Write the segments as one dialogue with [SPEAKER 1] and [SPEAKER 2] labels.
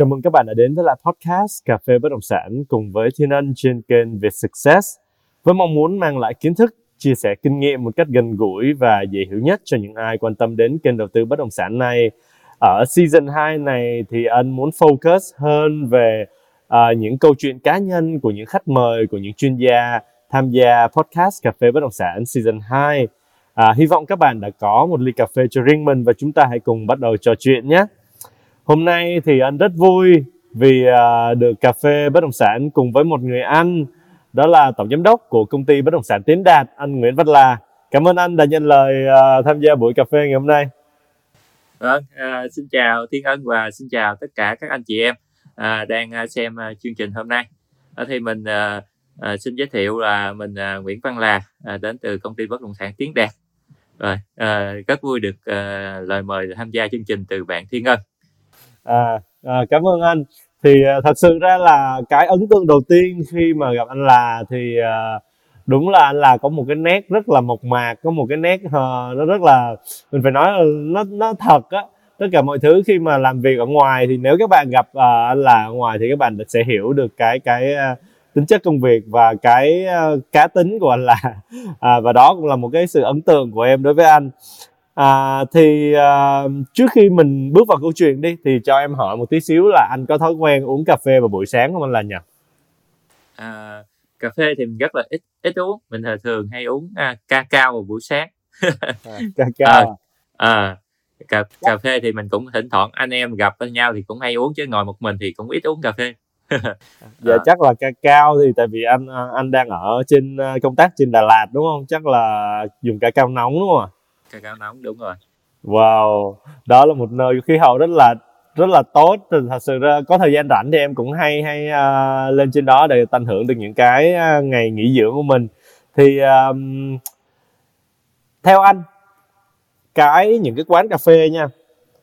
[SPEAKER 1] Chào mừng các bạn đã đến với lại podcast Cà phê Bất Động Sản cùng với Thiên Ân trên kênh Việt Success với mong muốn mang lại kiến thức, chia sẻ kinh nghiệm một cách gần gũi và dễ hiểu nhất cho những ai quan tâm đến kênh đầu tư bất động sản này. Ở season 2 này thì anh muốn focus hơn về uh, những câu chuyện cá nhân của những khách mời, của những chuyên gia tham gia podcast Cà phê Bất Động Sản season 2. À, hy vọng các bạn đã có một ly cà phê cho riêng mình và chúng ta hãy cùng bắt đầu trò chuyện nhé. Hôm nay thì anh rất vui vì uh, được cà phê bất động sản cùng với một người anh đó là tổng giám đốc của công ty bất động sản Tiến Đạt anh Nguyễn Văn Là. Cảm ơn anh đã nhận lời uh, tham gia buổi cà phê ngày hôm nay.
[SPEAKER 2] Vâng, à, xin chào Thiên Ân và xin chào tất cả các anh chị em à, đang à, xem chương trình hôm nay. À, thì mình à, à, xin giới thiệu là mình à, Nguyễn Văn Là à, đến từ công ty bất động sản Tiến Đạt. Rồi, à, rất vui được à, lời mời tham gia chương trình từ bạn Thiên Ân.
[SPEAKER 1] À, à, cảm ơn anh. Thì à, thật sự ra là cái ấn tượng đầu tiên khi mà gặp anh là thì à, đúng là anh là có một cái nét rất là mộc mạc, có một cái nét uh, nó rất là mình phải nói là nó nó thật á. Tất cả mọi thứ khi mà làm việc ở ngoài thì nếu các bạn gặp uh, anh là ở ngoài thì các bạn sẽ hiểu được cái cái uh, tính chất công việc và cái uh, cá tính của anh là à, và đó cũng là một cái sự ấn tượng của em đối với anh À, thì à, trước khi mình bước vào câu chuyện đi thì cho em hỏi một tí xíu là anh có thói quen uống cà phê vào buổi sáng không anh là nhỉ?
[SPEAKER 2] À, cà phê thì mình rất là ít ít uống. Mình thường hay uống à, ca cao vào buổi sáng.
[SPEAKER 1] À, ca cao.
[SPEAKER 2] à, à, cà, cà phê thì mình cũng thỉnh thoảng anh em gặp với nhau thì cũng hay uống chứ ngồi một mình thì cũng ít uống cà phê.
[SPEAKER 1] Dạ à. chắc là ca cao thì tại vì anh anh đang ở trên công tác trên Đà Lạt đúng không? Chắc là dùng ca cao nóng đúng không ạ
[SPEAKER 2] cacao nóng đúng rồi.
[SPEAKER 1] Wow đó là một nơi khí hậu rất là rất là tốt. Thì thật sự ra có thời gian rảnh thì em cũng hay hay uh, lên trên đó để tận hưởng được những cái uh, ngày nghỉ dưỡng của mình. Thì um, theo anh cái những cái quán cà phê nha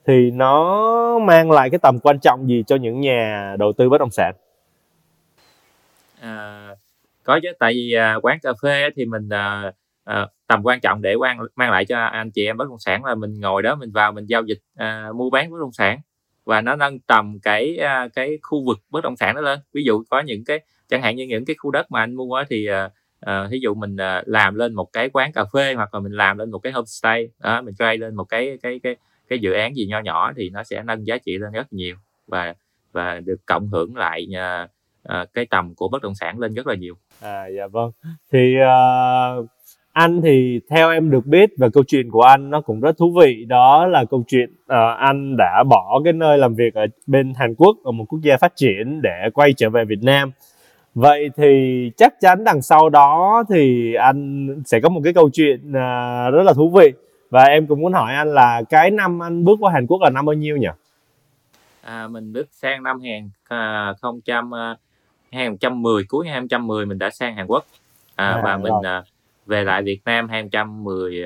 [SPEAKER 1] thì nó mang lại cái tầm quan trọng gì cho những nhà đầu tư bất động sản?
[SPEAKER 2] À, có chứ. Tại vì uh, quán cà phê thì mình uh, uh, tầm quan trọng để quan mang lại cho anh chị em bất động sản là mình ngồi đó mình vào mình giao dịch à, mua bán bất động sản. Và nó nâng tầm cái à, cái khu vực bất động sản đó lên. Ví dụ có những cái chẳng hạn như những cái khu đất mà anh mua thì à, à, ví dụ mình à, làm lên một cái quán cà phê hoặc là mình làm lên một cái homestay đó mình create lên một cái cái cái cái dự án gì nho nhỏ thì nó sẽ nâng giá trị lên rất nhiều và và được cộng hưởng lại à, à cái tầm của bất động sản lên rất là nhiều.
[SPEAKER 1] À dạ vâng. Thì uh, anh thì theo em được biết và câu chuyện của anh nó cũng rất thú vị. Đó là câu chuyện uh, anh đã bỏ cái nơi làm việc ở bên Hàn Quốc ở một quốc gia phát triển để quay trở về Việt Nam. Vậy thì chắc chắn đằng sau đó thì anh sẽ có một cái câu chuyện uh, rất là thú vị. Và em cũng muốn hỏi anh là cái năm anh bước qua Hàn Quốc là năm bao nhiêu nhỉ?
[SPEAKER 2] À, mình bước sang năm 2010 2010 cuối 2010 mình đã sang Hàn Quốc. À, à, và mình uh, về lại Việt Nam 2010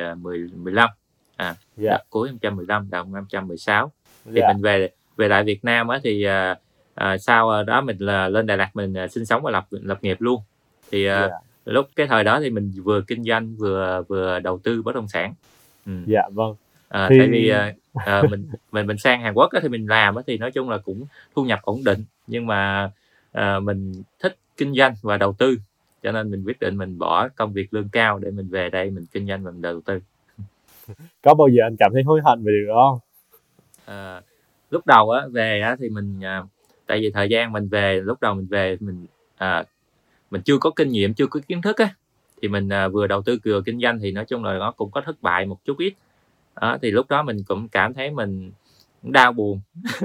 [SPEAKER 2] 15 à yeah. Dạ. cuối 2015 đầu 2016 thì yeah. Dạ. mình về về lại Việt Nam á thì à, à, sau đó mình là lên Đà Lạt mình à, sinh sống và lập lập nghiệp luôn thì à, yeah. Dạ. lúc cái thời đó thì mình vừa kinh doanh vừa vừa đầu tư bất động sản
[SPEAKER 1] ừ. dạ vâng
[SPEAKER 2] à, thì... tại vì à, à, mình mình mình sang Hàn Quốc á, thì mình làm á, thì nói chung là cũng thu nhập ổn định nhưng mà à, mình thích kinh doanh và đầu tư cho nên mình quyết định mình bỏ công việc lương cao để mình về đây mình kinh doanh và mình đầu tư.
[SPEAKER 1] Có bao giờ anh cảm thấy hối hận về điều đó không?
[SPEAKER 2] À, lúc đầu á về á thì mình à, tại vì thời gian mình về lúc đầu mình về mình à, mình chưa có kinh nghiệm chưa có kiến thức á thì mình à, vừa đầu tư vừa kinh doanh thì nói chung là nó cũng có thất bại một chút ít. Đó, thì lúc đó mình cũng cảm thấy mình đau buồn.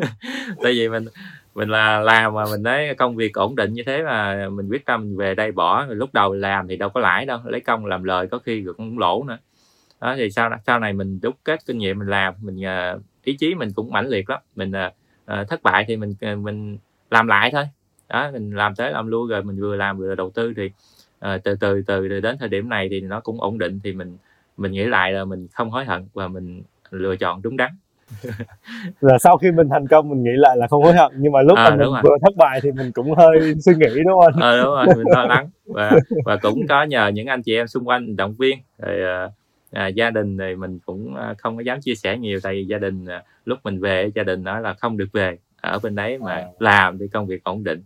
[SPEAKER 2] Tại vì mình mình là làm mà mình thấy công việc ổn định như thế mà mình quyết tâm về đây bỏ lúc đầu làm thì đâu có lãi đâu lấy công làm lời có khi cũng lỗ nữa. Đó thì sau sau này mình đúc kết kinh nghiệm mình làm mình ờ, ý chí mình cũng mãnh liệt lắm. Mình uh, thất bại thì mình mình làm lại thôi. Đó mình làm tới làm lui rồi mình vừa làm vừa đầu tư thì uh, từ từ từ đến thời điểm này thì nó cũng ổn định thì mình mình nghĩ lại là mình không hối hận và mình lựa chọn đúng đắn
[SPEAKER 1] là sau khi mình thành công mình nghĩ lại là không hối hận nhưng mà lúc à, mà mình vừa thất bại thì mình cũng hơi suy nghĩ đúng không?
[SPEAKER 2] Ờ đúng rồi, mình lo lắng. Và và cũng có nhờ những anh chị em xung quanh động viên. Rồi à, à, gia đình thì mình cũng à, không có dám chia sẻ nhiều tại vì gia đình à, lúc mình về gia đình nói là không được về. Ở bên đấy mà
[SPEAKER 1] À.
[SPEAKER 2] làm thì công việc ổn định.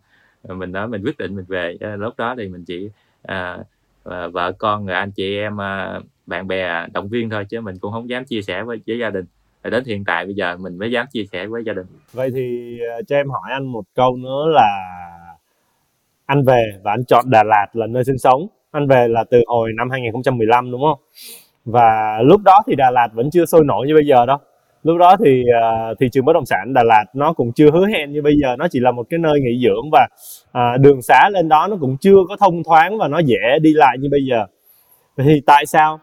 [SPEAKER 2] Mình nói mình quyết định mình về. Lúc đó thì mình chỉ à, à, vợ con rồi anh chị em à, bạn bè động viên thôi chứ mình cũng không dám chia sẻ với với gia đình và đến hiện tại bây giờ mình mới dám chia sẻ với gia đình
[SPEAKER 1] Vậy thì ờ, cho em hỏi anh một câu nữa là anh về và anh chọn Đà Lạt là nơi sinh sống. Anh về là từ hồi năm 2015 đúng không? Và lúc đó thì Đà Lạt vẫn chưa sôi nổi như bây giờ đâu. Lúc đó thì uh, thị trường bất động sản Đà Lạt nó cũng chưa hứa hẹn như bây giờ, nó chỉ là một cái nơi nghỉ dưỡng và uh, đường xá lên đó nó cũng chưa có thông thoáng và nó dễ đi lại như bây giờ. Vậy thì tại sao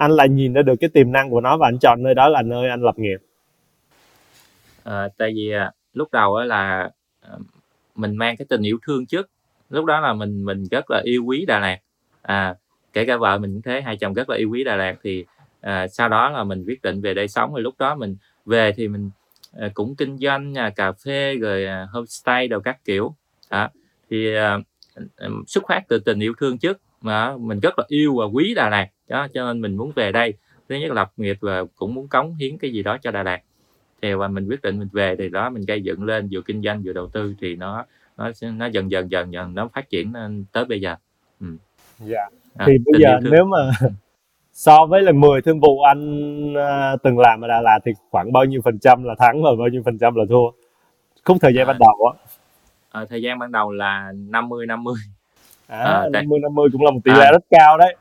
[SPEAKER 1] anh lại nhìn ra được cái tiềm năng của nó và anh chọn nơi đó là nơi anh lập nghiệp?
[SPEAKER 2] À, tại vì à, lúc đầu là à, mình mang cái tình yêu thương trước. Lúc đó là mình mình rất là yêu quý Đà Lạt. À kể cả vợ mình cũng thế hai chồng rất là yêu quý Đà Lạt thì à, sau đó là mình quyết định về đây sống. Rồi lúc đó mình về thì mình à, cũng kinh doanh nhà cà phê rồi à, homestay đồ các kiểu. À, thì à, xuất phát từ tình yêu thương trước mà mình rất là yêu và quý Đà Lạt. Đó cho nên mình muốn về đây. Thứ nhất là lập nghiệp và cũng muốn cống hiến cái gì đó cho Đà Lạt. Thì và mình quyết định mình về thì đó mình gây dựng lên vừa kinh doanh vừa đầu tư thì nó nó nó dần dần dần dần nó phát triển lên tới bây giờ.
[SPEAKER 1] Dạ.
[SPEAKER 2] à,
[SPEAKER 1] thì bây giờ nếu mà so với là 10 thương vụ anh à, từng làm ở Đà Lạt thì khoảng bao nhiêu phần trăm là thắng và bao nhiêu phần trăm là thua? Khúc thời gian
[SPEAKER 2] À.
[SPEAKER 1] ban đầu á.
[SPEAKER 2] Ờ, thời gian ban đầu là 50 50
[SPEAKER 1] à,
[SPEAKER 2] À, tại-
[SPEAKER 1] 50 50 cũng là một tỷ
[SPEAKER 2] À.
[SPEAKER 1] lệ rất cao đấy.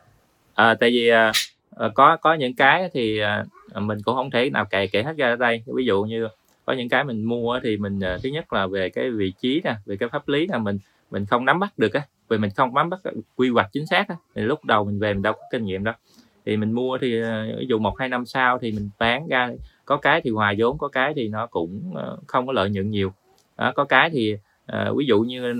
[SPEAKER 2] À, tại vì à, à, có có những cái thì à, mình cũng không thể nào kể kể hết ra ở đây. Ví dụ như có những cái mình mua thì mình à, thứ nhất là về cái vị trí nè về cái pháp lý là mình mình không nắm bắt được á. Vì mình không nắm bắt quy hoạch chính xác á thì lúc đầu mình về mình đâu có kinh nghiệm đâu. Thì mình mua thì à, ví dụ một hai năm sau thì mình bán ra có cái thì hòa vốn có cái thì nó cũng ờ, không có lợi nhuận nhiều. Đó, có cái thì ờ, ví dụ như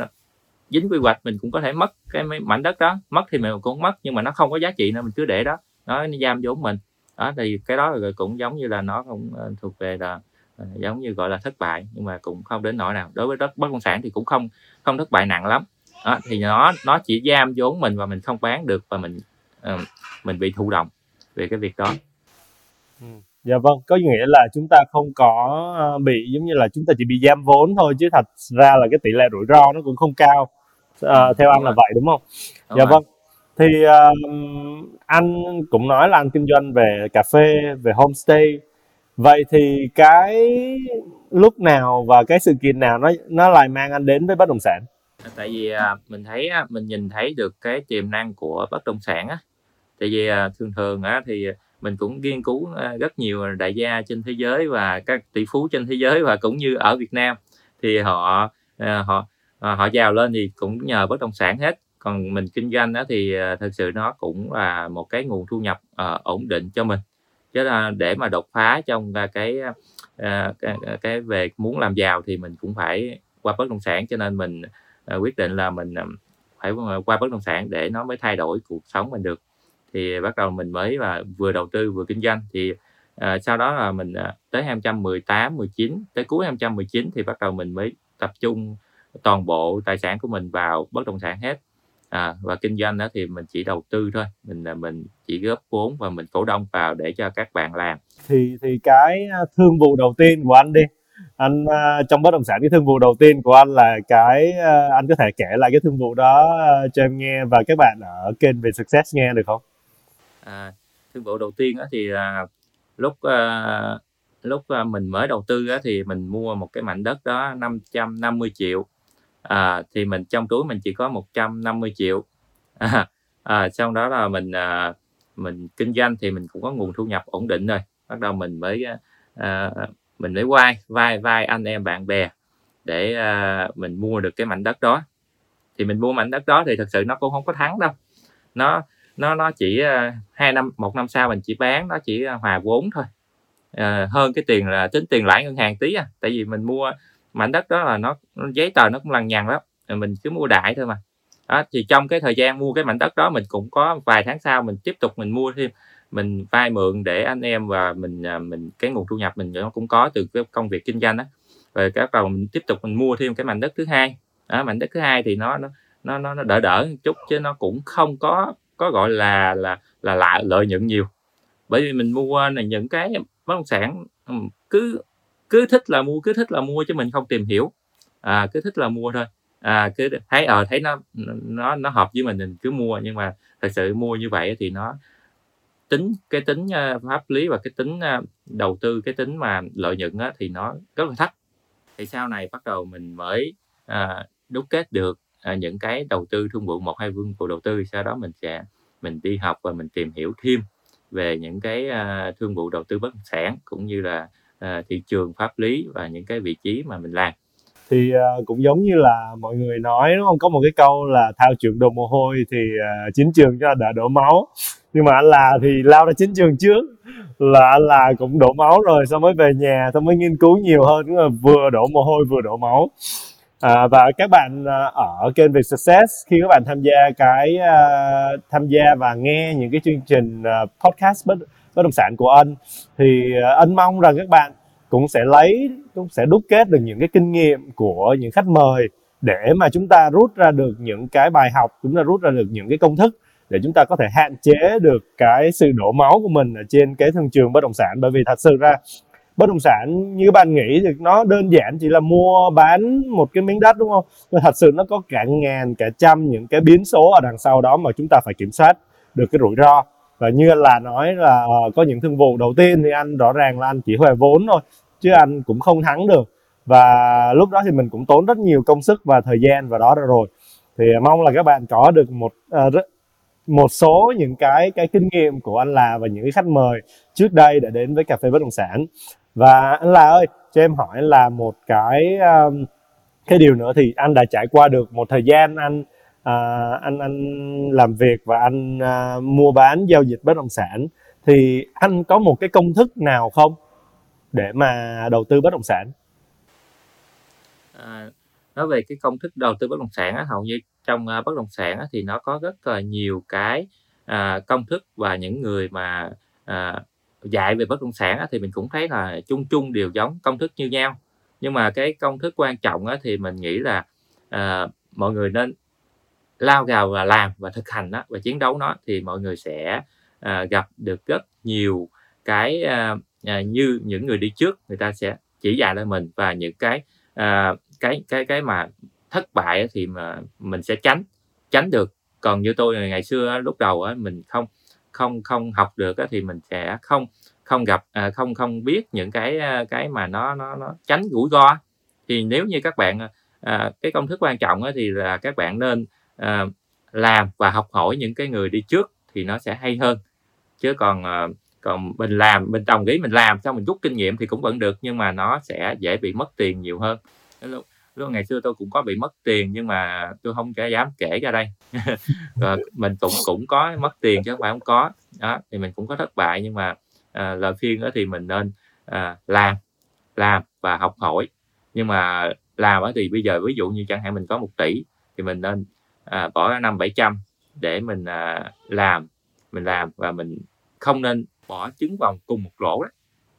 [SPEAKER 2] dính quy hoạch mình cũng có thể mất cái mảnh đất đó. Mất thì mình cũng mất nhưng mà nó không có giá trị nên mình cứ để đó. Nó, giam vốn mình. Đó thì cái đó rồi cũng giống như là nó cũng ờ, thuộc về là ờ, giống như gọi là thất bại nhưng mà cũng không đến nỗi nào. Đối với đất bất động sản thì cũng không không thất bại nặng lắm. Đó, thì nó nó chỉ giam vốn mình và mình không bán được và mình ờ, mình bị thụ động về cái việc đó. Ừ.
[SPEAKER 1] Dạ vâng có nghĩa là chúng ta không có bị giống như là chúng ta chỉ bị giam vốn thôi chứ thật ra là cái tỷ lệ rủi ro nó cũng không cao. À, theo anh là vậy đúng không?
[SPEAKER 2] Đúng
[SPEAKER 1] dạ
[SPEAKER 2] rồi.
[SPEAKER 1] vâng. Thì à, anh cũng nói là anh kinh doanh về cà phê về homestay. Vậy thì cái lúc nào và cái sự kiện nào nó nó lại mang anh đến với bất động sản?
[SPEAKER 2] Tại vì à, mình thấy á, mình nhìn thấy được cái tiềm năng của bất động sản á. Tại vì à, thường thường á thì mình cũng nghiên cứu à, rất nhiều đại gia trên thế giới và các tỷ phú trên thế giới và cũng như ở Việt Nam. Thì họ à, họ à, họ giàu lên thì cũng nhờ bất động sản hết. Còn mình kinh doanh đó thì ờ, thực sự nó cũng là một cái nguồn thu nhập à, ổn định cho mình. Chứ là để mà đột phá trong cái, à, cái cái về muốn làm giàu thì mình cũng phải qua bất động sản. Cho nên mình à, quyết định là mình phải qua bất động sản để nó mới thay đổi cuộc sống mình được. Thì bắt đầu mình mới là vừa đầu tư vừa kinh doanh. Thì à, sau đó là mình à, tới 2018 19 tới cuối 2019 thì bắt đầu mình mới tập trung toàn bộ tài sản của mình vào bất động sản hết. À, và kinh doanh đó thì mình chỉ đầu tư thôi. Mình là mình chỉ góp vốn và mình cổ đông vào để cho các bạn làm.
[SPEAKER 1] Thì thì cái à, thương vụ đầu tiên của anh đi. Anh à, trong bất động sản cái thương vụ đầu tiên của anh là cái à, anh có thể kể lại cái thương vụ đó cho em nghe và các bạn ở kênh về success nghe được không?
[SPEAKER 2] À, thương vụ đầu tiên á thì là lúc à, lúc mình mới đầu tư á thì mình mua một cái mảnh đất đó 550 triệu à, thì mình trong túi mình chỉ có 150 triệu. À, à, sau đó là mình à, mình kinh doanh thì mình cũng có nguồn thu nhập ổn định rồi. Bắt đầu mình mới à, à mình mới vay vay vay anh em bạn bè để à, mình mua được cái mảnh đất đó. Thì mình mua mảnh đất đó thì thực sự nó cũng không có thắng đâu. Nó nó nó chỉ à, hai năm một năm sau mình chỉ bán nó chỉ à, hòa vốn thôi. À, hơn cái tiền là tính tiền lãi ngân hàng tí à. Tại vì mình mua mảnh đất đó là nó, nó giấy tờ nó cũng lằng nhằng lắm. Mình cứ mua đại thôi mà. Đó, thì trong cái thời gian mua cái mảnh đất đó mình cũng có vài tháng sau mình tiếp tục mình mua thêm. Mình vay mượn để anh em và mình à, mình cái nguồn thu nhập mình nó cũng có từ cái công việc kinh doanh đó. Rồi các đầu mình tiếp tục mình mua thêm cái mảnh đất thứ hai. Đó, mảnh đất thứ hai thì nó nó nó nó nó đỡ đỡ một chút chứ nó cũng không có có gọi là là là lại lợi nhuận nhiều. Bởi vì mình mua là những cái bất động sản cứ cứ thích là mua cứ thích là mua chứ mình không tìm hiểu. À, cứ thích là mua thôi. À, cứ thấy ờ thấy nó nó nó hợp với mình mình cứ mua. Nhưng mà thật sự mua như vậy thì nó tính cái tính uh, pháp lý và cái tính uh, đầu tư cái tính mà lợi nhuận á, thì nó rất là thấp. Thì sau này bắt đầu mình mới uh, đúc kết được uh, những cái đầu tư thương vụ một hai vương vụ đầu tư sau đó mình sẽ mình đi học và mình tìm hiểu thêm về những cái uh, thương vụ đầu tư bất động sản cũng như là À, thị trường pháp lý và những cái vị trí mà mình làm.
[SPEAKER 1] Thì uh, cũng giống như là mọi người nói đúng không? Có một cái câu là thao trường đổ mồ hôi thì uh, chiến trường cho đã đổ máu. Nhưng mà anh là thì lao ra chiến trường trước là anh là cũng đổ máu rồi xong mới về nhà xong mới nghiên cứu nhiều hơn đúng là vừa đổ mồ hôi vừa đổ máu. À, và các bạn ở kênh Việt Success khi các bạn tham gia cái uh, tham gia và nghe những cái chương trình uh, podcast bất bất động sản của anh, thì ờ, anh mong rằng các bạn cũng sẽ lấy, cũng sẽ đúc kết được những cái kinh nghiệm của những khách mời để mà chúng ta rút ra được những cái bài học, chúng ta rút ra được những cái công thức để chúng ta có thể hạn chế được cái sự đổ máu của mình ở trên cái thương trường bất động sản. Bởi vì thật sự ra, bất động sản như bạn nghĩ thì nó đơn giản chỉ là mua bán một cái miếng đất, đúng không? Nhưng thật sự nó có cả ngàn, cả trăm những cái biến số ở đằng sau đó mà chúng ta phải kiểm soát được cái rủi ro và như là nói là uh, có những thương vụ đầu tiên thì anh rõ ràng là anh chỉ huề vốn thôi chứ anh cũng không thắng được. Và lúc đó thì mình cũng tốn rất nhiều công sức và thời gian vào đó rồi. Thì mong là các bạn có được một uh, một số những cái cái kinh nghiệm của anh là và những cái khách mời trước đây đã đến với cà phê bất động sản. Và anh là ơi cho em hỏi là một cái um, cái điều nữa thì anh đã trải qua được một thời gian anh à, anh anh làm việc và anh à, mua bán giao dịch bất động sản thì anh có một cái công thức nào không để mà đầu tư bất động sản?
[SPEAKER 2] À, nói về cái công thức đầu tư bất động sản á, hầu như trong uh, bất động sản á, thì nó có rất là nhiều cái uh, công thức và những người mà uh, dạy về bất động sản á, thì mình cũng thấy là chung chung đều giống công thức như nhau. Nhưng mà cái công thức quan trọng á, thì mình nghĩ là uh, mọi người nên lao vào và làm và thực hành đó và chiến đấu nó thì mọi người sẽ uh, gặp được rất nhiều cái uh, như những người đi trước người ta sẽ chỉ dạy lại mình. Và những cái uh, cái cái cái mà thất bại thì mà mình sẽ tránh tránh được. Còn như tôi ngày xưa lúc đầu mình không không không học được thì mình sẽ không không gặp không không biết những cái cái mà nó nó nó tránh rủi ro thì nếu như các bạn cái công thức quan trọng thì là các bạn nên à, làm và học hỏi những cái người đi trước thì nó sẽ hay hơn. Chứ còn à, còn mình làm mình đồng ý mình làm xong mình rút kinh nghiệm thì cũng vẫn được nhưng mà nó sẽ dễ bị mất tiền nhiều hơn. Lúc, lúc ngày xưa tôi cũng có bị mất tiền nhưng mà tôi không có dám kể ra đây. Và ờ, mình cũng cũng có mất tiền chứ không phải không có. Đó thì mình cũng có thất bại nhưng mà à, lời khuyên đó thì mình nên à, làm làm và học hỏi. Nhưng mà làm thì bây giờ ví dụ như chẳng hạn mình có một tỷ thì mình nên à, bỏ năm bảy trăm để mình à, làm mình làm và mình không nên bỏ trứng vào cùng một lỗ đó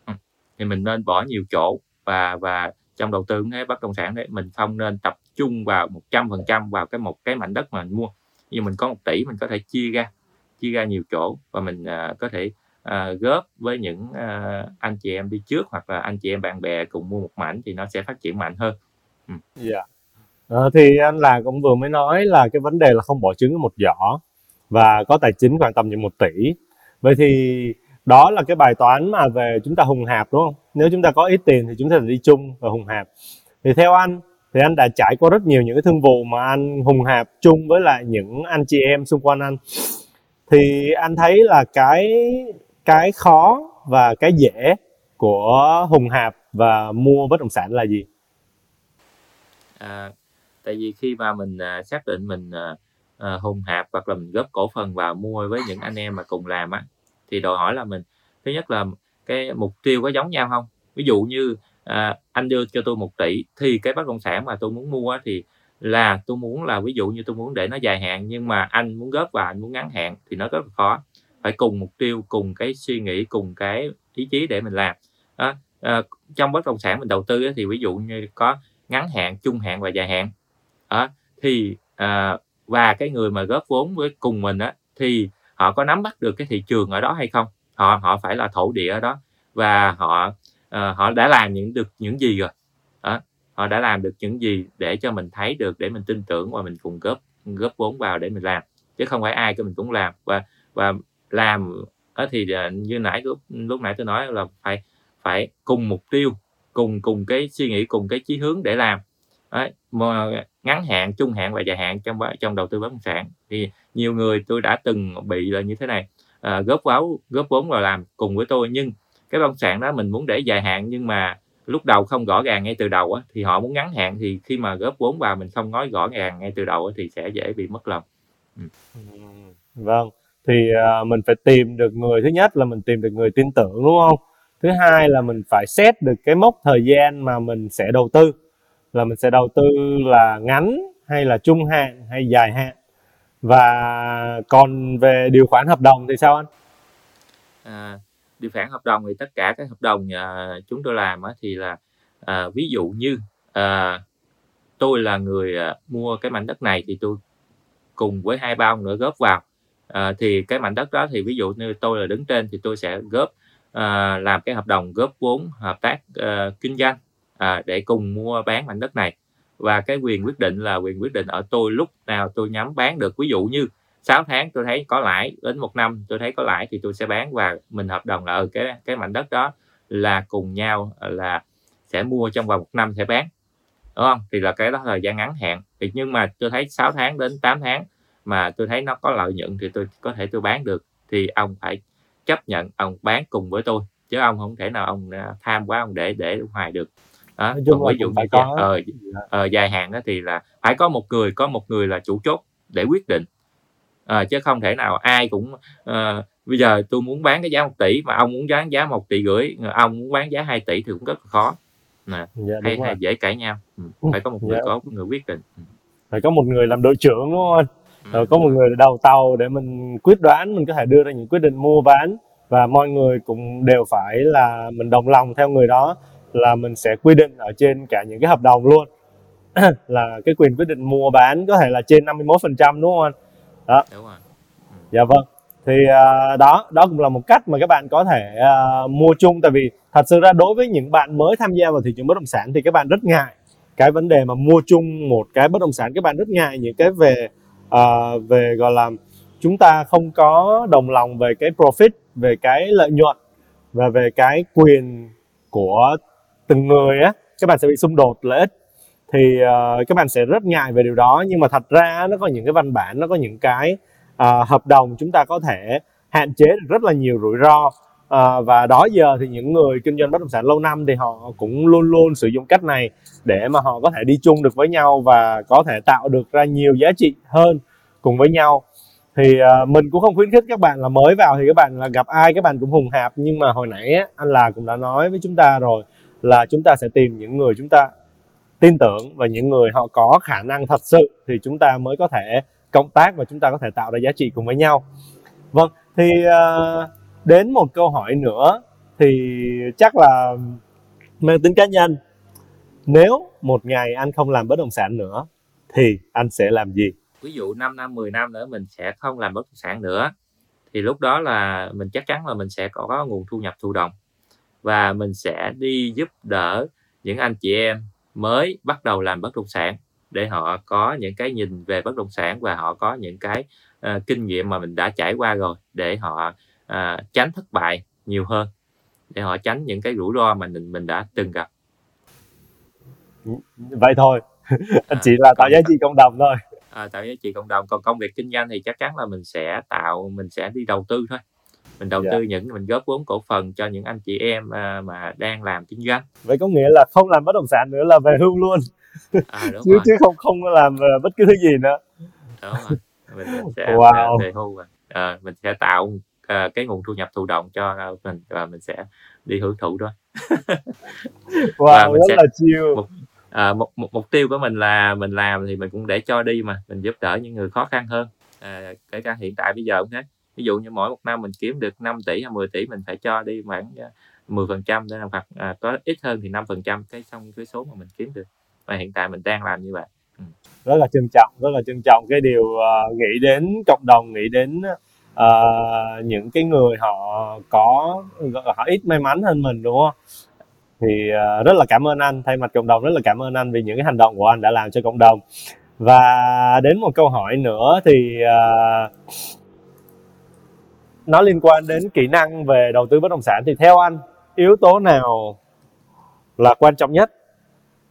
[SPEAKER 2] ừ. thì mình nên bỏ nhiều chỗ và và trong đầu tư cái bất động sản đấy mình không nên tập trung vào một trăm phần trăm vào cái một cái mảnh đất mà mình mua nhưng mình có một tỷ mình có thể chia ra chia ra nhiều chỗ và mình à, có thể à, góp với những à, anh chị em đi trước hoặc là anh chị em bạn bè cùng mua một mảnh thì nó sẽ phát triển mạnh hơn.
[SPEAKER 1] Ừ. Yeah. À, thì anh là cũng vừa mới nói là cái vấn đề là không bỏ trứng một giỏ và có tài chính khoảng tầm như một tỷ. Vậy thì đó là cái bài toán mà về chúng ta hùng hạp đúng không? Nếu chúng ta có ít tiền thì chúng ta đi chung và hùng hạp. Thì theo anh thì anh đã trải qua rất nhiều những cái thương vụ mà anh hùng hạp chung với lại những anh chị em xung quanh anh thì anh thấy là cái cái khó và cái dễ của hùng hạp và mua bất động sản là gì
[SPEAKER 2] à, tại vì khi mà mình à, xác định mình à, à, hùng hạp hoặc là mình góp cổ phần vào mua với những anh em mà cùng làm á thì đòi hỏi là mình thứ nhất là cái mục tiêu có giống nhau không? Ví dụ như à, anh đưa cho tôi một tỷ thì cái bất động sản mà tôi muốn mua thì là tôi muốn là ví dụ như tôi muốn để nó dài hạn nhưng mà anh muốn góp và anh muốn ngắn hạn thì nó rất là khó. Phải cùng mục tiêu cùng cái suy nghĩ cùng cái ý chí để mình làm. À, À, trong bất động sản mình đầu tư thì ví dụ như có ngắn hạn trung hạn và dài hạn à, thì à, và cái người mà góp vốn với cùng mình á thì họ có nắm bắt được cái thị trường ở đó hay không? Họ họ phải là thổ địa ở đó và họ à, họ đã làm những được những gì rồi. À, họ đã làm được những gì để cho mình thấy được để mình tin tưởng và mình cùng góp góp vốn vào để mình làm. Chứ không phải ai cho mình cũng làm. Và và làm thì à, như nãy lúc lúc nãy tôi nói là phải phải cùng mục tiêu cùng cùng cái suy nghĩ cùng cái chí hướng để làm. Đấy, mà ngắn hạn trung hạn và dài hạn trong trong đầu tư bất động sản. Thì nhiều người tôi đã từng bị là như thế này. À, góp vốn góp vốn vào làm cùng với tôi nhưng cái bất động sản đó mình muốn để dài hạn nhưng mà lúc đầu không rõ ràng ngay từ đầu á, thì họ muốn ngắn hạn thì khi mà góp vốn vào mình không nói rõ ràng ngay từ đầu á, thì sẽ dễ bị mất lòng.
[SPEAKER 1] Ừ. ừ vâng. Thì uh, mình phải tìm được người. Thứ nhất là mình tìm được người tin tưởng đúng không? Thứ hai là mình phải xét được cái mốc thời gian mà mình sẽ đầu tư là mình sẽ đầu tư là ngắn hay là trung hạn hay dài hạn. Và còn về điều khoản hợp đồng thì sao anh?
[SPEAKER 2] À, điều khoản hợp đồng thì tất cả các hợp đồng à, chúng tôi làm á, thì là à, ví dụ như à, tôi là người à, mua cái mảnh đất này thì tôi cùng với hai ba ông nữa góp vào. À, thì cái mảnh đất đó thì ví dụ như tôi là đứng trên thì tôi sẽ góp à, làm cái hợp đồng góp vốn hợp tác à, kinh doanh à, để cùng mua bán mảnh đất này. Và cái quyền quyết định là quyền quyết định ở tôi lúc nào tôi nhắm bán được. Ví dụ như 6 tháng tôi thấy có lãi đến một năm tôi thấy có lãi thì tôi sẽ bán và mình hợp đồng là ở cái cái mảnh đất đó là cùng nhau là sẽ mua trong vòng một năm sẽ bán. Đúng không? Thì là cái đó thời gian ngắn hạn. Thì nhưng mà tôi thấy 6 tháng đến 8 tháng mà tôi thấy nó có lợi nhuận thì tôi có thể tôi bán được. Thì ông phải chấp nhận ông bán cùng với tôi. Chứ ông không thể nào ông à, tham quá ông để để hoài được đó còn ví dụ như có... ờ, ờ, dài hạn thì là phải có một người có một người là chủ chốt để quyết định à, chứ không thể nào ai cũng à, bây giờ tôi muốn bán cái giá một tỷ mà ông muốn bán giá một tỷ rưỡi ông muốn bán giá 2 tỷ thì cũng rất là khó nè dạ, hay, hay dễ cãi nhau ừ. ừ. phải có một người dạ. có một người quyết định ừ.
[SPEAKER 1] phải có một người làm đội trưởng đúng không rồi có một người đầu tàu để mình quyết đoán mình có thể đưa ra những quyết định mua bán và mọi người cũng đều phải là mình đồng lòng theo người đó là mình sẽ quy định ở trên cả những cái hợp đồng luôn. Là cái quyền quyết định mua bán có thể là trên 51% đúng không anh? Đó. Đúng rồi. Ừ. dạ vâng. Thì uh, đó đó cũng là một cách mà các bạn có thể uh, mua chung. Tại vì thật sự ra đối với những bạn mới tham gia vào thị trường bất động sản thì các bạn rất ngại cái vấn đề mà mua chung một cái bất động sản. Các bạn rất ngại những cái về uh, về gọi là chúng ta không có đồng lòng về cái profit về cái lợi nhuận và về cái quyền của từng người á các bạn sẽ bị xung đột lợi ích thì uh, các bạn sẽ rất ngại về điều đó nhưng mà thật ra nó có những cái văn bản nó có những cái uh, hợp đồng chúng ta có thể hạn chế được rất là nhiều rủi ro. Uh, và đó giờ thì những người kinh doanh bất động sản lâu năm thì họ cũng luôn luôn sử dụng cách này để mà họ có thể đi chung được với nhau và có thể tạo được ra nhiều giá trị hơn cùng với nhau. Thì uh, mình cũng không khuyến khích các bạn là mới vào thì các bạn là gặp ai các bạn cũng hùng hạp. Nhưng mà hồi nãy á, anh là cũng đã nói với chúng ta rồi là chúng ta sẽ tìm những người chúng ta tin tưởng và những người họ có khả năng thật sự thì chúng ta mới có thể cộng tác và chúng ta có thể tạo ra giá trị cùng với nhau. Vâng thì ờ, đến một câu hỏi nữa thì chắc là mang tính cá nhân. Nếu một ngày anh không làm bất động sản nữa thì anh sẽ làm gì?
[SPEAKER 2] Ví dụ 5 năm 10 năm nữa mình sẽ không làm bất động sản nữa, thì lúc đó là mình chắc chắn là mình sẽ có nguồn thu nhập thụ động và mình sẽ đi giúp đỡ những anh chị em mới bắt đầu làm bất động sản để họ có những cái nhìn về bất động sản và họ có những cái uh, kinh nghiệm mà mình đã trải qua rồi để họ uh, tránh thất bại nhiều hơn để họ tránh những cái rủi ro mà mình mình đã từng gặp.
[SPEAKER 1] Vậy thôi. Anh à, chỉ là tạo giá trị cộng đồng thôi.
[SPEAKER 2] À, tạo giá trị cộng đồng. Còn công việc kinh doanh thì chắc chắn là mình sẽ tạo mình sẽ đi đầu tư thôi mình đầu. Dạ. tư những mình góp vốn cổ phần cho những anh chị em uh, mà đang làm kinh doanh
[SPEAKER 1] vậy có nghĩa là không làm bất động sản nữa là về hưu luôn à, đúng chứ rồi. chứ không không làm uh, bất cứ thứ gì nữa
[SPEAKER 2] đúng rồi mình, sẽ wow. về hưu rồi à, mình sẽ tạo uh, cái nguồn thu nhập thụ động cho mình và mình sẽ đi hưởng thụ thôi
[SPEAKER 1] wow, và mình rất sẽ, là chiêu
[SPEAKER 2] một, à, một, một mục tiêu của mình là mình làm thì mình cũng để cho đi mà mình giúp đỡ những người khó khăn hơn à, kể cả hiện tại bây giờ cũng thế ví dụ như mỗi một năm mình kiếm được 5 tỷ hay 10 tỷ mình phải cho đi khoảng ờ, 10 phần trăm để làm hoặc à, có ít hơn thì 5 phần trăm cái xong cái số mà mình kiếm được. Và hiện tại mình đang làm như vậy. Ừ.
[SPEAKER 1] rất là trân trọng rất là trân trọng cái điều uh, nghĩ đến cộng đồng nghĩ đến uh, những cái người họ có họ ít may mắn hơn mình đúng không? Thì uh, rất là cảm ơn anh thay mặt cộng đồng rất là cảm ơn anh vì những cái hành động của anh đã làm cho cộng đồng. Và đến một câu hỏi nữa thì uh, nó liên quan đến kỹ năng về đầu tư bất động sản. Thì theo anh, yếu tố nào là quan trọng nhất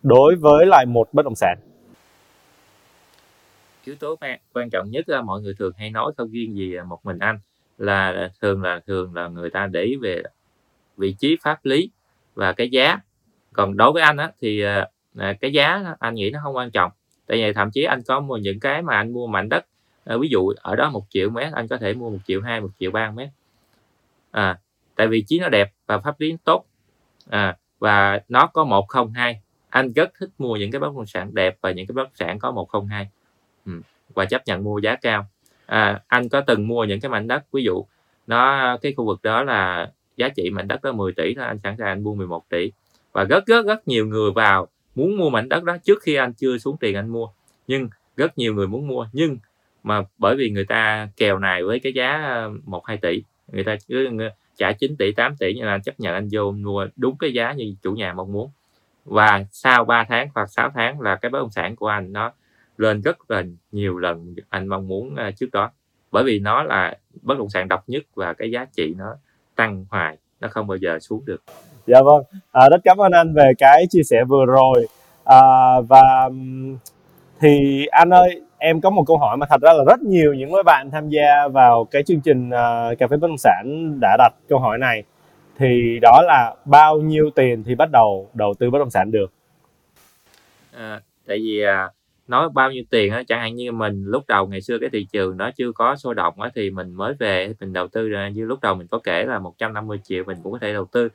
[SPEAKER 1] đối với lại một bất động sản?
[SPEAKER 2] Yếu tố quan trọng nhất là mọi người thường hay nói không riêng gì à, một mình anh, là thường là thường là người ta để ý về vị trí pháp lý và cái giá. Còn đối với anh á, thì à, à, cái giá anh nghĩ nó không quan trọng. Tại vì thậm chí anh có mua những cái mà anh mua mảnh đất à, ví dụ ở đó một triệu mét anh có thể mua một triệu hai một triệu ba mét. À tại vị trí nó đẹp và pháp lý tốt. À, và nó có 102 anh rất thích mua những cái bất động sản đẹp và những cái bất động sản có một không hai. Ừ, và chấp nhận mua giá cao. À, anh có từng mua những cái mảnh đất ví dụ nó cái khu vực đó là giá trị mảnh đất đó 10 tỷ đó anh sẵn sàng anh mua 11 tỷ. Và rất rất rất nhiều người vào muốn mua mảnh đất đó trước khi anh chưa xuống tiền anh mua. Nhưng rất nhiều người muốn mua nhưng mà bởi vì người ta kèo này với cái giá ờ, 1 2 tỷ người ta cứ trả 9 tỷ 8 tỷ như là chấp nhận anh vô mua đúng cái giá như chủ nhà mong muốn. Và sau 3 tháng hoặc 6 tháng là cái bất động sản của anh nó lên rất là nhiều lần anh mong muốn ờ, trước đó. Bởi vì nó là bất động sản độc nhất và cái giá trị nó tăng hoài nó không bao giờ xuống được.
[SPEAKER 1] Dạ vâng. À, rất cảm ơn anh về cái chia sẻ vừa rồi. À, và thì anh ơi em có một câu hỏi mà thật ra là rất nhiều những mấy bạn tham gia vào cái chương trình uh, cà phê bất động sản đã đặt câu hỏi này. Thì đó là bao nhiêu tiền thì bắt đầu đầu tư bất động sản được?
[SPEAKER 2] À, tại vì à, nói bao nhiêu tiền á chẳng hạn như mình lúc đầu ngày xưa cái thị trường nó chưa có sôi động á thì mình mới về mình đầu tư rồi như lúc đầu mình có kể là 150 triệu mình cũng có thể đầu tư.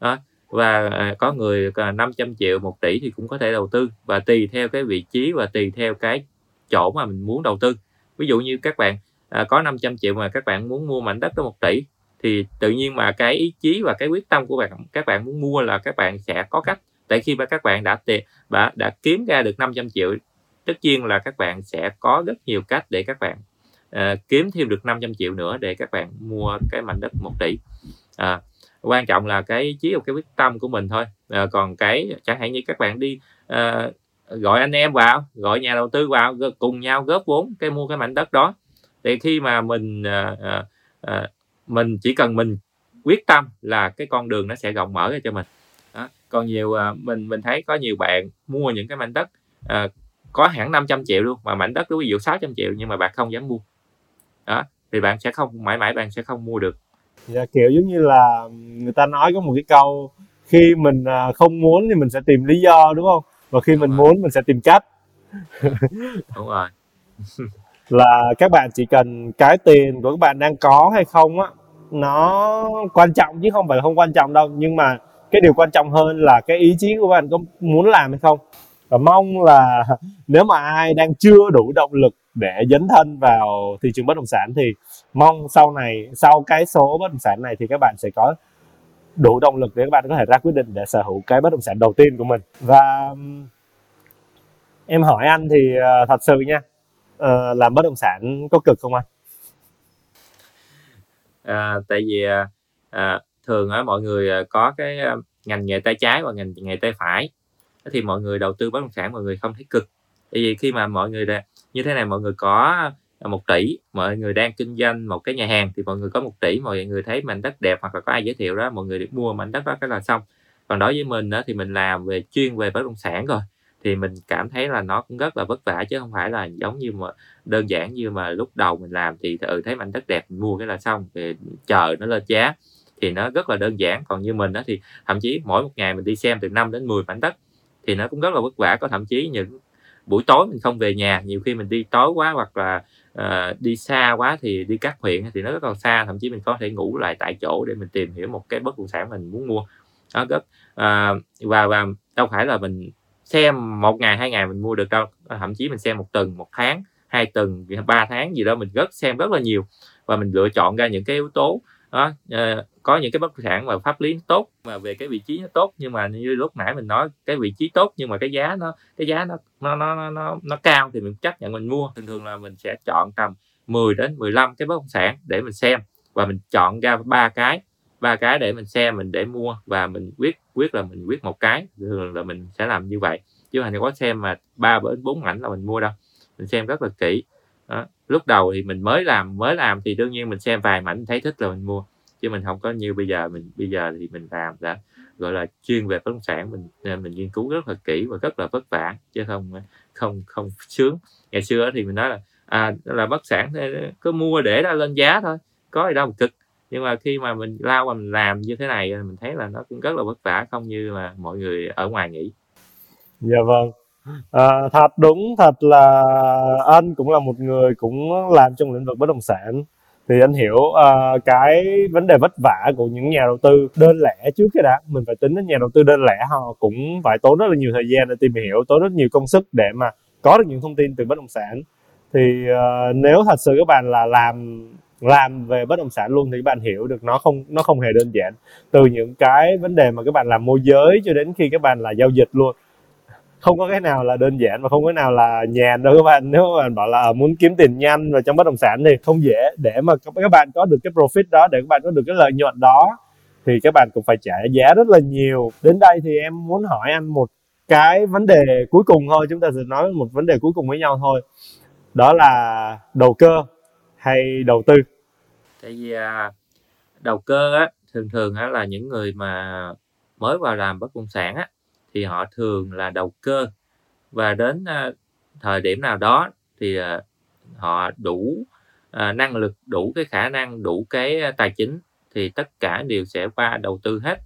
[SPEAKER 2] Đó và à, có người à, 500 triệu 1 tỷ thì cũng có thể đầu tư. Và tùy theo cái vị trí và tùy theo cái chỗ mà mình muốn đầu tư. Ví dụ như các bạn à, có 500 triệu mà các bạn muốn mua mảnh đất tới 1 tỷ thì tự nhiên mà cái ý chí và cái quyết tâm của bạn các bạn muốn mua là các bạn sẽ có cách. Tại khi mà các bạn đã tiền đã, đã kiếm ra được 500 triệu tất nhiên là các bạn sẽ có rất nhiều cách để các bạn à, kiếm thêm được 500 triệu nữa để các bạn mua cái mảnh đất 1 tỷ. À, quan trọng là cái ý chí và cái quyết tâm của mình thôi. À, còn cái chẳng hạn như các bạn đi à, gọi anh em vào gọi nhà đầu tư vào cùng nhau góp vốn cái mua cái mảnh đất đó. Thì khi mà mình à, à, à, mình chỉ cần mình quyết tâm là cái con đường nó sẽ rộng mở ra cho mình. Đó. còn nhiều à, mình mình thấy có nhiều bạn mua những cái mảnh đất à, có hẳn 500 triệu luôn mà mảnh đất đó ví dụ 600 triệu nhưng mà bạn không dám mua. Đó thì bạn sẽ không mãi mãi bạn sẽ không mua được.
[SPEAKER 1] Dạ, kiểu giống như là người ta nói có một cái câu khi mình à, không muốn thì mình sẽ tìm lý do đúng không? Và khi đúng mình rồi. muốn mình sẽ tìm cách.
[SPEAKER 2] Đúng rồi.
[SPEAKER 1] Là các bạn chỉ cần cái tiền của các bạn đang có hay không á nó quan trọng chứ không phải là không quan trọng đâu. Nhưng mà cái điều quan trọng hơn là cái ý chí của bạn có muốn làm hay không. Và mong là nếu mà ai đang chưa đủ động lực để dấn thân vào thị trường bất động sản thì mong sau này sau cái số bất động sản này thì các bạn sẽ có đủ động lực để các bạn có thể ra quyết định để sở hữu cái bất động sản đầu tiên của mình. Và em hỏi anh thì uh, thật sự nha uh, làm bất động sản có cực không anh?
[SPEAKER 2] À, tại vì à, thường á mọi người có cái ngành nghề tay trái và ngành nghề tay phải. Thì mọi người đầu tư bất động sản mọi người không thấy cực. Tại vì khi mà mọi người như thế này mọi người có À, một tỷ. Mọi người đang kinh doanh một cái nhà hàng thì mọi người có một tỷ. Mọi người thấy mảnh đất đẹp hoặc là có ai giới thiệu đó, mọi người được mua mảnh đất đó cái là xong. Còn đối với mình đó thì mình làm về chuyên về bất động sản rồi. Thì mình cảm thấy là nó cũng rất là vất vả chứ không phải là giống như mà đơn giản như mà lúc đầu mình làm thì ừ thấy mảnh đất đẹp mình mua cái là xong thì chờ nó lên giá thì nó rất là đơn giản. Còn như mình đó thì thậm chí mỗi một ngày mình đi xem từ 5 đến 10 mảnh đất thì nó cũng rất là vất vả. Có thậm chí những buổi tối mình không về nhà nhiều khi mình đi tối quá hoặc là uh, đi xa quá thì đi các huyện thì nó rất là xa thậm chí mình có thể ngủ lại tại chỗ để mình tìm hiểu một cái bất động sản mình muốn mua. Đó rất uh, ờ, và và đâu phải là mình xem một ngày hai ngày mình mua được đâu ờ, thậm chí mình xem một tuần một tháng hai tuần ba tháng gì đó mình rất xem rất là nhiều và mình lựa chọn ra những cái yếu tố đó uh, có những cái bất động sản mà pháp lý tốt mà về cái vị trí nó tốt. Nhưng mà như lúc nãy mình nói cái vị trí tốt nhưng mà cái giá nó cái giá nó nó nó nó nó cao thì mình chấp nhận mình mua. Thường thường là mình sẽ chọn tầm 10 đến 15 cái bất động sản để mình xem. Và mình chọn ra ba cái ba cái để mình xem mình để mua. Và mình quyết quyết là mình quyết một cái. Thường là mình sẽ làm như vậy. Chứ mình có xem mà ba đến bốn ảnh là mình mua đâu. Mình xem rất là kỹ. Đó lúc đầu thì mình mới làm mới làm thì đương nhiên mình xem vài mảnh thấy thích là mình mua. Chứ mình không có như bây giờ, mình, bây giờ thì mình làm đã, gọi là, chuyên về bất động sản mình mình nghiên cứu rất là kỹ và rất là vất vả, chứ không không không sướng. Ngày xưa thì mình nói là à là bất sản cứ mua để ra lên giá thôi, có gì đâu mà cực. Nhưng mà khi mà mình lao và mình làm như thế này, mình thấy là nó cũng rất là vất vả, không như là mọi người ở ngoài nghĩ.
[SPEAKER 1] Dạ vâng à, thật đúng thật là anh cũng là một người cũng làm trong lĩnh vực bất động sản. Thì anh hiểu uh, cái vấn đề vất vả của những nhà đầu tư đơn lẻ trước cái đã. Mình phải tính đến nhà đầu tư đơn lẻ họ cũng phải tốn rất là nhiều thời gian để tìm hiểu tốn rất nhiều công sức để mà có được những thông tin từ bất động sản. Thì uh, nếu thật sự các bạn là làm làm về bất động sản luôn thì các bạn hiểu được nó không nó không hề đơn giản. Từ những cái vấn đề mà các bạn làm môi giới cho đến khi các bạn là giao dịch luôn không có cái nào là đơn giản và không có nào là nhàn đâu các bạn. Nếu mà bạn bảo là à, muốn kiếm tiền nhanh và trong bất động sản thì không dễ. Để mà các bạn có được cái profit đó, để các bạn có được cái lợi nhuận đó, thì các bạn cũng phải trả giá rất là nhiều. Đến đây thì em muốn hỏi anh một cái vấn đề cuối cùng thôi. Chúng ta sẽ nói một vấn đề cuối cùng với nhau thôi. Đó là đầu cơ hay đầu tư?
[SPEAKER 2] Tại vì à, đầu cơ á, thường thường á là những người mà mới vào làm bất động sản á thì họ thường là đầu cơ. Và đến à, thời điểm nào đó thì à, họ đủ à, năng lực đủ cái khả năng đủ cái tài chính thì tất cả đều sẽ qua đầu tư hết.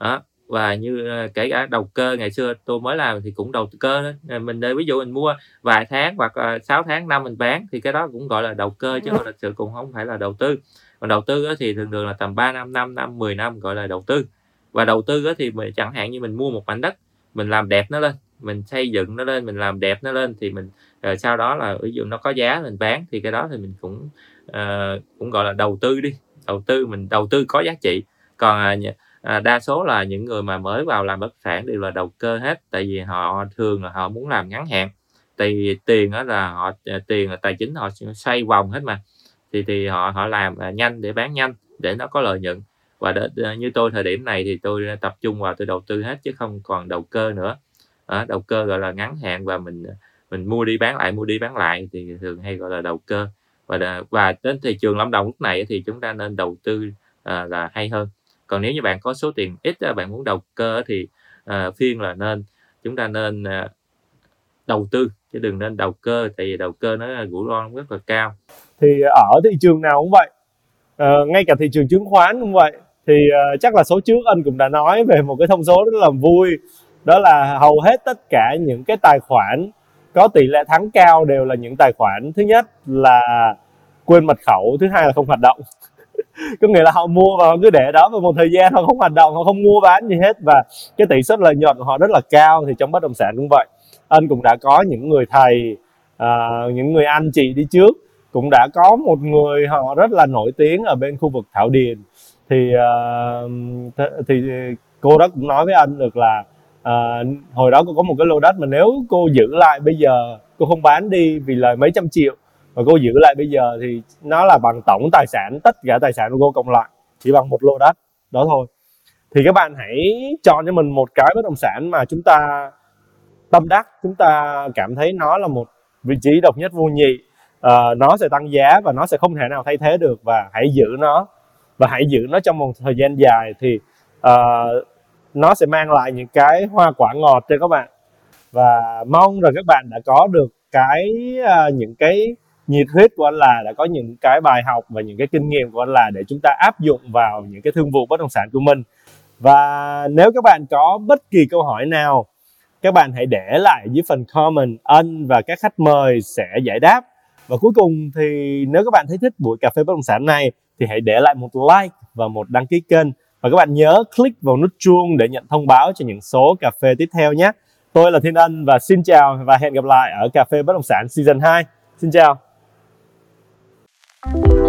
[SPEAKER 2] Đó và như kể cả đầu cơ ngày xưa tôi mới làm thì cũng đầu cơ đó. mình để ví dụ mình mua vài tháng hoặc là 6 tháng năm mình bán thì cái đó cũng gọi là đầu cơ chứ không thực sự cũng không phải là đầu tư. Còn đầu tư thì thường thường là tầm 3 năm 5 năm 10 năm gọi là đầu tư và đầu tư thì mình chẳng hạn như mình mua một mảnh đất mình làm đẹp nó lên mình xây dựng nó lên mình làm đẹp nó lên thì mình uh, sau đó là ví dụ nó có giá mình bán thì cái đó thì mình cũng uh, cũng gọi là đầu tư đi. Đầu tư mình đầu tư có giá trị. Còn uh, à, đa số là những người mà mới vào làm bất sản đều là đầu cơ hết tại vì họ thường là họ muốn làm ngắn hạn. Tại vì tiền đó là họ ờ, tiền là tài chính họ xoay vòng hết mà. Thì thì họ họ làm à, nhanh để bán nhanh để nó có lợi nhuận và đ, như tôi thời điểm này thì tôi tập trung vào tôi đầu tư hết chứ không còn đầu cơ nữa. À, đầu cơ gọi là ngắn hạn và mình mình mua đi bán lại mua đi bán lại thì thường hay gọi là đầu cơ. Và và đến thị trường lâm đồng lúc này thì chúng ta nên đầu tư à, là hay hơn. Còn nếu như bạn có số tiền ít bạn muốn đầu cơ thì à, phiên là nên chúng ta nên à, đầu tư chứ đừng nên đầu cơ tại vì đầu cơ nó rủi ro rất là cao.
[SPEAKER 1] Thì ở thị trường nào cũng vậy à, ngay cả thị trường chứng khoán cũng vậy thì uh, chắc là số trước anh cũng đã nói về một cái thông số rất là vui. Đó là hầu hết tất cả những cái tài khoản có tỷ lệ thắng cao đều là những tài khoản thứ nhất là quên mật khẩu thứ hai là không hoạt động. Có nghĩa là họ mua và họ cứ để đó và một thời gian họ không hoạt động họ không mua bán gì hết và cái tỷ suất lợi nhuận của họ rất là cao thì trong bất động sản cũng vậy. Anh cũng đã có những người thầy uh, những người anh chị đi trước cũng đã có một người họ rất là nổi tiếng ở bên khu vực thảo điền thì uh, th- thì cô đó cũng nói với anh được là uh, hồi đó cô có một cái lô đất mà nếu cô giữ lại bây giờ cô không bán đi vì lời mấy trăm triệu và cô giữ lại bây giờ thì nó là bằng tổng tài sản tất cả tài sản của cô cộng lại chỉ bằng một lô đất đó thôi. Thì các bạn hãy chọn cho mình một cái bất động sản mà chúng ta tâm đắc chúng ta cảm thấy nó là một vị trí độc nhất vô nhị uh, nó sẽ tăng giá và nó sẽ không thể nào thay thế được và hãy giữ nó và hãy giữ nó trong một thời gian dài thì uh, nó sẽ mang lại những cái hoa quả ngọt cho các bạn. Và mong rằng các bạn đã có được cái uh, những cái nhiệt huyết của anh là đã có những cái bài học và những cái kinh nghiệm của anh là để chúng ta áp dụng vào những cái thương vụ bất động sản của mình. Và nếu các bạn có bất kỳ câu hỏi nào các bạn hãy để lại dưới phần comment anh và các khách mời sẽ giải đáp. Và cuối cùng thì nếu các bạn thấy thích buổi cà phê bất động sản này thì hãy để lại một like và một đăng ký kênh và các bạn nhớ click vào nút chuông để nhận thông báo cho những số cà phê tiếp theo nhé. Tôi là Thiên Ân và xin chào và hẹn gặp lại ở Cà phê Bất Động Sản Season 2. Xin chào. thank you